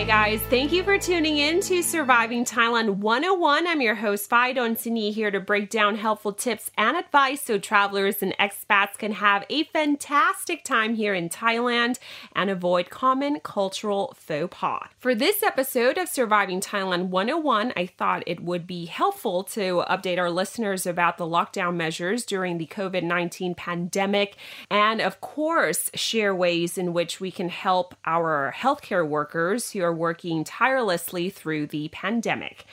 Hi, guys. Thank you for tuning in to Surviving Thailand 101. I'm your host, Fidon Sini, here to break down helpful tips and advice so travelers and expats can have a fantastic time here in Thailand and avoid common cultural faux pas. For this episode of Surviving Thailand 101, I thought it would be helpful to update our listeners about the lockdown measures during the COVID 19 pandemic and, of course, share ways in which we can help our healthcare workers who are working tirelessly through the pandemic.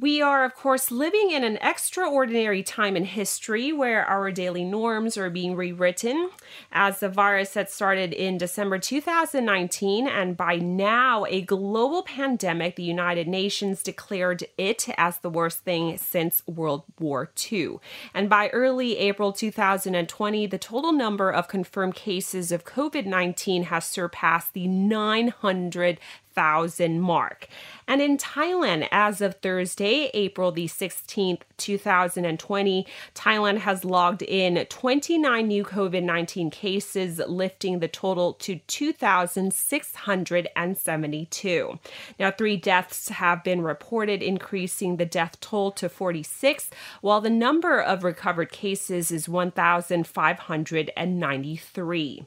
We are, of course, living in an extraordinary time in history where our daily norms are being rewritten as the virus that started in December 2019. And by now, a global pandemic, the United Nations declared it as the worst thing since World War II. And by early April 2020, the total number of confirmed cases of COVID 19 has surpassed the 900 thousand mark. And in Thailand, as of Thursday, April the 16th, 2020, Thailand has logged in 29 new COVID 19 cases, lifting the total to 2,672. Now, three deaths have been reported, increasing the death toll to 46, while the number of recovered cases is 1,593.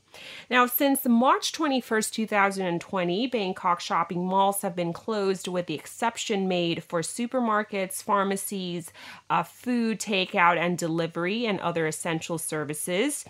Now, since March 21st, 2020, Bangkok shopping malls have been closed with the exception made for supermarkets, pharmacies, uh, food takeout and delivery, and other essential services.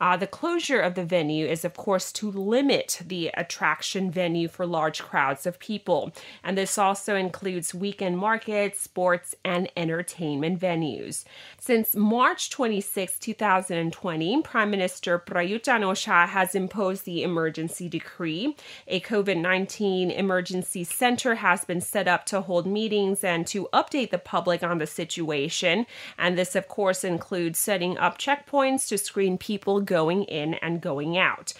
Uh, the closure of the venue is, of course, to limit the attraction venue for large crowds of people. And this also includes weekend markets, sports, and entertainment venues. Since March 26, 2020, Prime Minister Prayut Chan-o-cha has imposed the emergency decree. A COVID 19 emergency center has been set up to hold meetings and to update the public on the situation. And this, of course, includes setting up checkpoints to screen people going in and going out.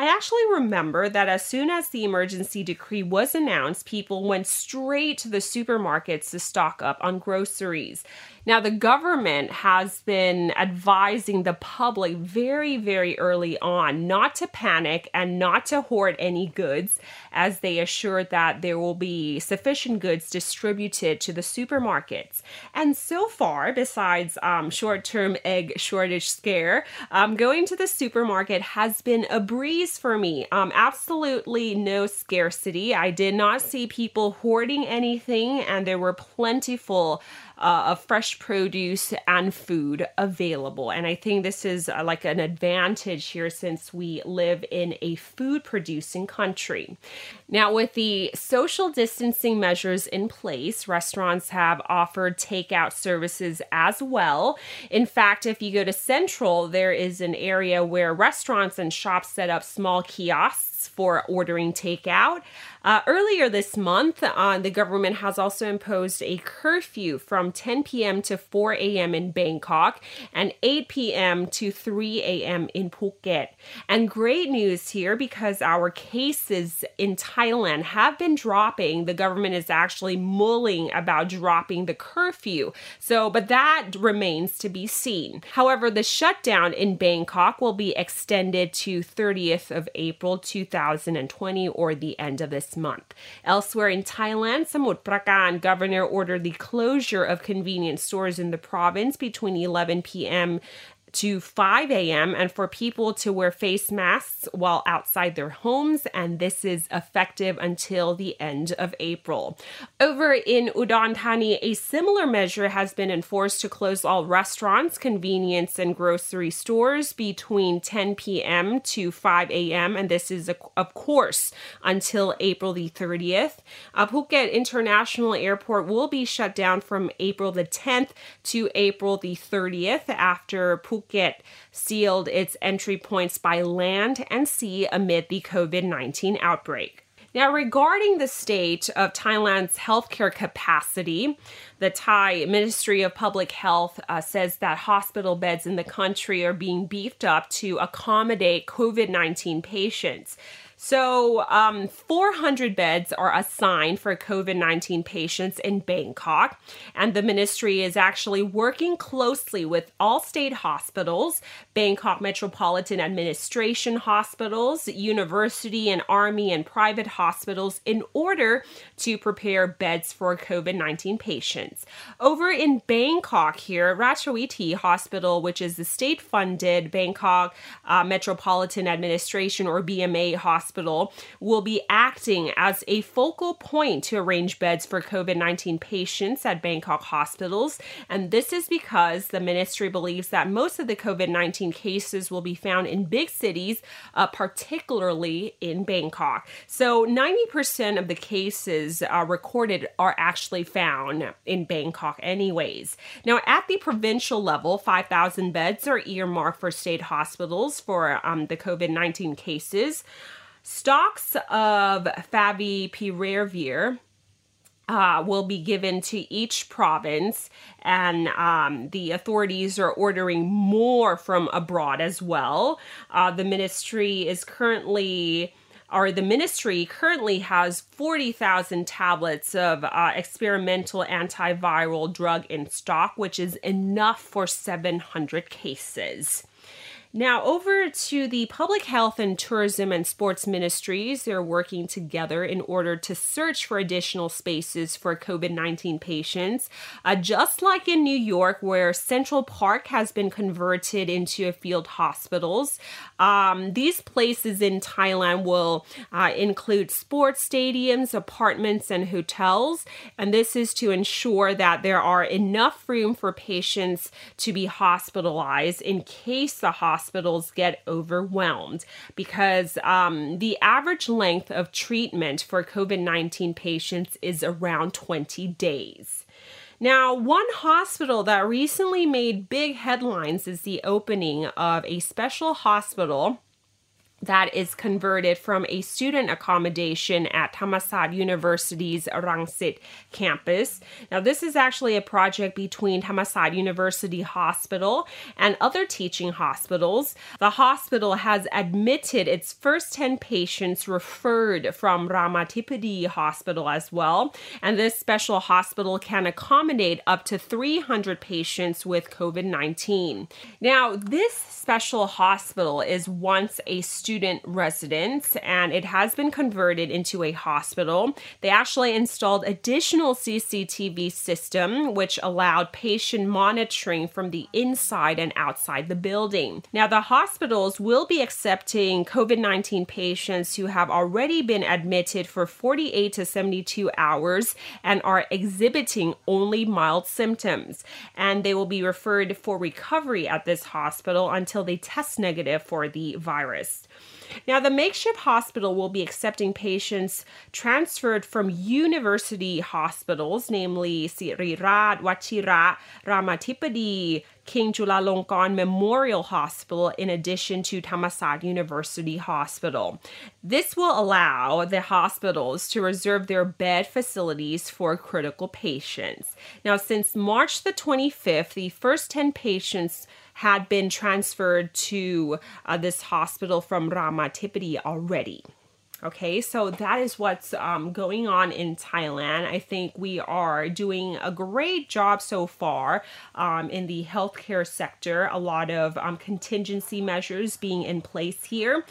I actually remember that as soon as the emergency decree was announced, people went straight to the supermarkets to stock up on groceries. Now, the government has been advising the public very, very early on not to panic and not to hoard any goods, as they assured that there will be sufficient goods distributed to the supermarkets. And so far, besides um, short term egg shortage scare, um, going to the supermarket has been a breeze for me. Um, absolutely no scarcity. I did not see people hoarding anything, and there were plentiful uh, of fresh produce and food available. And I think this is uh, like an advantage here since we live in a food producing country. Now, with the social distancing measures in place, restaurants have offered takeout services as well. In fact, if you go to Central, there is an area where restaurants and shops set up small kiosks for ordering takeout. Uh, earlier this month, uh, the government has also imposed a curfew from 10 p.m. to 4 a.m. in Bangkok and 8 p.m. to 3 a.m. in Phuket. And great news here because our cases in Thailand have been dropping. The government is actually mulling about dropping the curfew. So, but that remains to be seen. However, the shutdown in Bangkok will be extended to 30th of April 2020 or the end of this month. Elsewhere in Thailand, Samut Prakan governor ordered the closure of convenience stores in the province between 11 p.m to 5 a.m. and for people to wear face masks while outside their homes, and this is effective until the end of April. Over in Udon Thani, a similar measure has been enforced to close all restaurants, convenience, and grocery stores between 10 p.m. to 5 a.m., and this is, of course, until April the 30th. Uh, Phuket International Airport will be shut down from April the 10th to April the 30th after Phuket Phuket sealed its entry points by land and sea amid the COVID 19 outbreak. Now, regarding the state of Thailand's healthcare capacity, the Thai Ministry of Public Health uh, says that hospital beds in the country are being beefed up to accommodate COVID 19 patients. So, um, 400 beds are assigned for COVID 19 patients in Bangkok. And the ministry is actually working closely with all state hospitals, Bangkok Metropolitan Administration hospitals, university and army and private hospitals in order to prepare beds for COVID 19 patients. Over in Bangkok, here, Rajavithi Hospital, which is the state funded Bangkok uh, Metropolitan Administration or BMA hospital Hospital will be acting as a focal point to arrange beds for COVID 19 patients at Bangkok hospitals. And this is because the ministry believes that most of the COVID 19 cases will be found in big cities, uh, particularly in Bangkok. So 90% of the cases uh, recorded are actually found in Bangkok, anyways. Now, at the provincial level, 5,000 beds are earmarked for state hospitals for um, the COVID 19 cases. Stocks of favipiravir uh, will be given to each province, and um, the authorities are ordering more from abroad as well. Uh, the ministry is currently or the ministry currently has 40,000 tablets of uh, experimental antiviral drug in stock, which is enough for 700 cases. Now, over to the Public Health and Tourism and Sports Ministries. They're working together in order to search for additional spaces for COVID 19 patients. Uh, just like in New York, where Central Park has been converted into a field hospitals, um, these places in Thailand will uh, include sports stadiums, apartments, and hotels. And this is to ensure that there are enough room for patients to be hospitalized in case the hospital hospitals get overwhelmed because um, the average length of treatment for COVID 19 patients is around 20 days. Now, one hospital that recently made big headlines is the opening of a special hospital that is converted from a student accommodation at Thammasat University's Rangsit campus. Now, this is actually a project between Thammasat University Hospital and other teaching hospitals. The hospital has admitted its first 10 patients referred from Ramathibodi Hospital as well, and this special hospital can accommodate up to 300 patients with COVID 19. Now, this special hospital is once a student student residence and it has been converted into a hospital. They actually installed additional CCTV system which allowed patient monitoring from the inside and outside the building. Now the hospitals will be accepting COVID-19 patients who have already been admitted for 48 to 72 hours and are exhibiting only mild symptoms and they will be referred for recovery at this hospital until they test negative for the virus. Now, the makeshift hospital will be accepting patients transferred from university hospitals, namely Siriraj, Vajira, Ramathibodi, King Chulalongkorn Memorial Hospital, in addition to Thammasat University Hospital. This will allow the hospitals to reserve their bed facilities for critical patients. Now, since March the 25th, the first 10 patients had been transferred to uh, this hospital from Ramathibodi already. Okay, so that is what's um, going on in Thailand. I think we are doing a great job so far um, in the healthcare sector. A lot of um, contingency measures being in place here.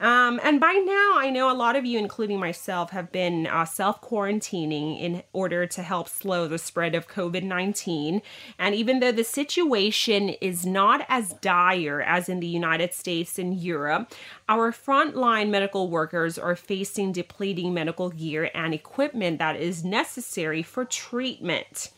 Um, and by now, I know a lot of you, including myself, have been uh, self quarantining in order to help slow the spread of COVID 19. And even though the situation is not as dire as in the United States and Europe, our frontline medical workers are facing depleting medical gear and equipment that is necessary for treatment.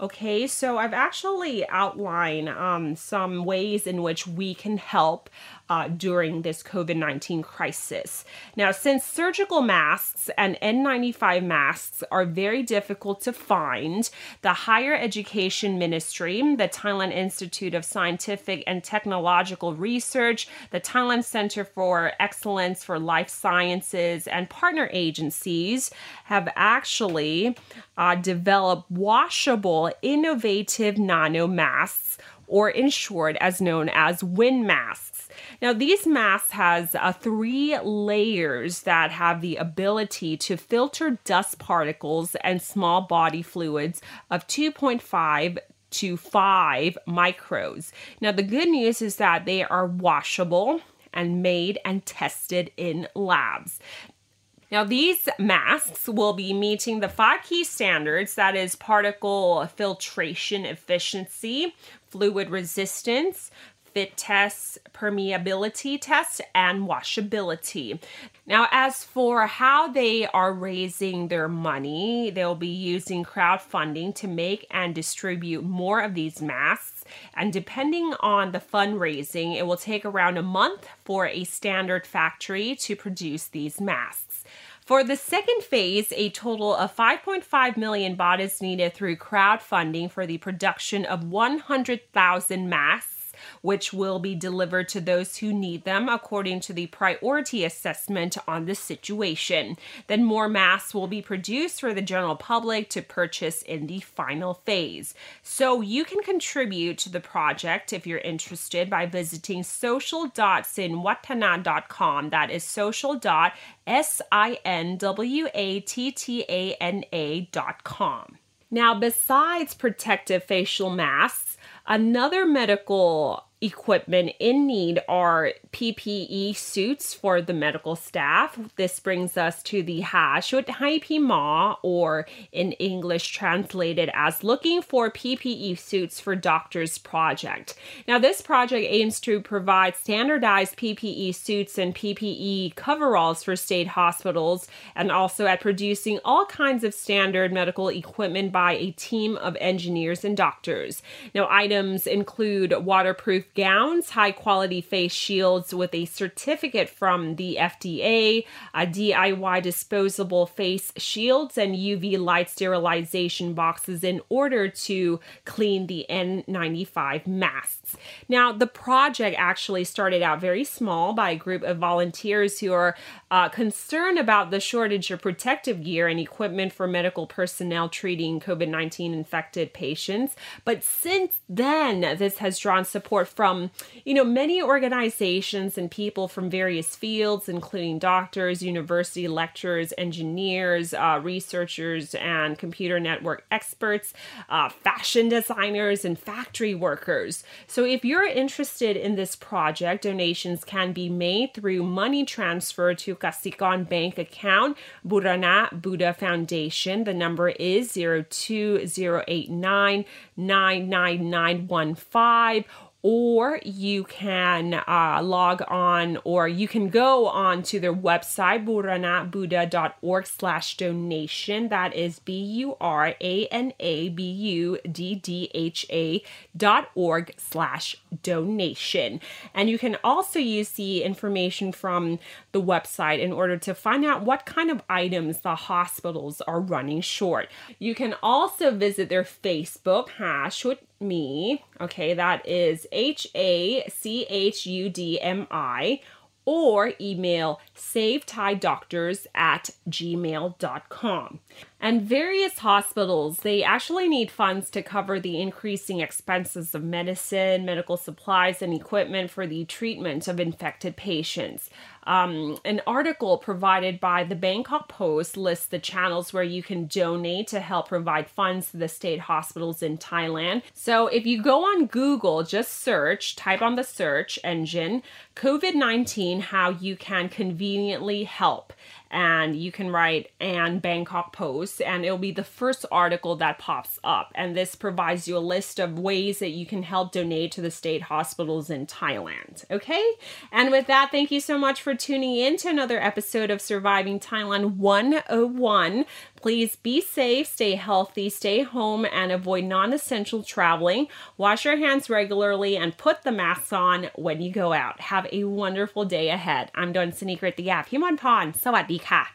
Okay, so I've actually outlined um, some ways in which we can help uh, during this COVID 19 crisis. Now, since surgical masks and N95 masks are very difficult to find, the Higher Education Ministry, the Thailand Institute of Scientific and Technological Research, the Thailand Center for Excellence for Life Sciences, and partner agencies have actually uh, developed washable innovative nano masks, or in short, as known as WIN masks. Now, these masks has uh, three layers that have the ability to filter dust particles and small body fluids of 2.5 to 5 micros. Now, the good news is that they are washable and made and tested in labs. Now, these masks will be meeting the five key standards that is, particle filtration efficiency, fluid resistance, fit tests, permeability tests, and washability. Now, as for how they are raising their money, they'll be using crowdfunding to make and distribute more of these masks. And depending on the fundraising, it will take around a month for a standard factory to produce these masks. For the second phase, a total of 5.5 million baht is needed through crowdfunding for the production of 100,000 masks which will be delivered to those who need them according to the priority assessment on the situation. Then more masks will be produced for the general public to purchase in the final phase. So you can contribute to the project if you're interested by visiting social.sinwattana.com. That is social.sinwattana.com. Now, besides protective facial masks, another medical equipment in need are PPE suits for the medical staff. This brings us to the Hashut Ma, or in English translated as looking for PPE suits for doctors project. Now, this project aims to provide standardized PPE suits and PPE coveralls for state hospitals and also at producing all kinds of standard medical equipment by a team of engineers and doctors. Now, items include waterproof gowns, high quality face shields with a certificate from the FDA, DIY disposable face shields, and UV light sterilization boxes in order to clean the N95 masks. Now, the project actually started out very small by a group of volunteers who are uh, concerned about the shortage of protective gear and equipment for medical personnel treating COVID 19 infected patients. But since then, this has drawn support from from, you know, many organizations and people from various fields, including doctors, university lecturers, engineers, uh, researchers, and computer network experts, uh, fashion designers, and factory workers. So if you're interested in this project, donations can be made through money transfer to Kasikorn Bank account, Burana Buddha Foundation. The number is 02089 99915 or you can uh, log on or you can go on to their website buranabuddha.org slash donation. That is b-u-r-a-n-a-b-u-d-d-h-a dot org slash donation. And you can also use the information from the website in order to find out what kind of items the hospitals are running short. You can also visit their facebook hash me. Okay, that is H A C H U D M I or email savethaidoctors at gmail.com. And various hospitals, they actually need funds to cover the increasing expenses of medicine, medical supplies, and equipment for the treatment of infected patients. Um, an article provided by the Bangkok Post lists the channels where you can donate to help provide funds to the state hospitals in Thailand. So if you go on Google, just search, type on the search engine COVID 19, how you can conveniently help and you can write and Bangkok Post, and it'll be the first article that pops up. And this provides you a list of ways that you can help donate to the state hospitals in Thailand. Okay? And with that, thank you so much for tuning in to another episode of Surviving Thailand 101. Please be safe, stay healthy, stay home, and avoid non essential traveling. Wash your hands regularly and put the masks on when you go out. Have a wonderful day ahead. I'm Don Sneaker at the app. Human Pond. Sawadee ka.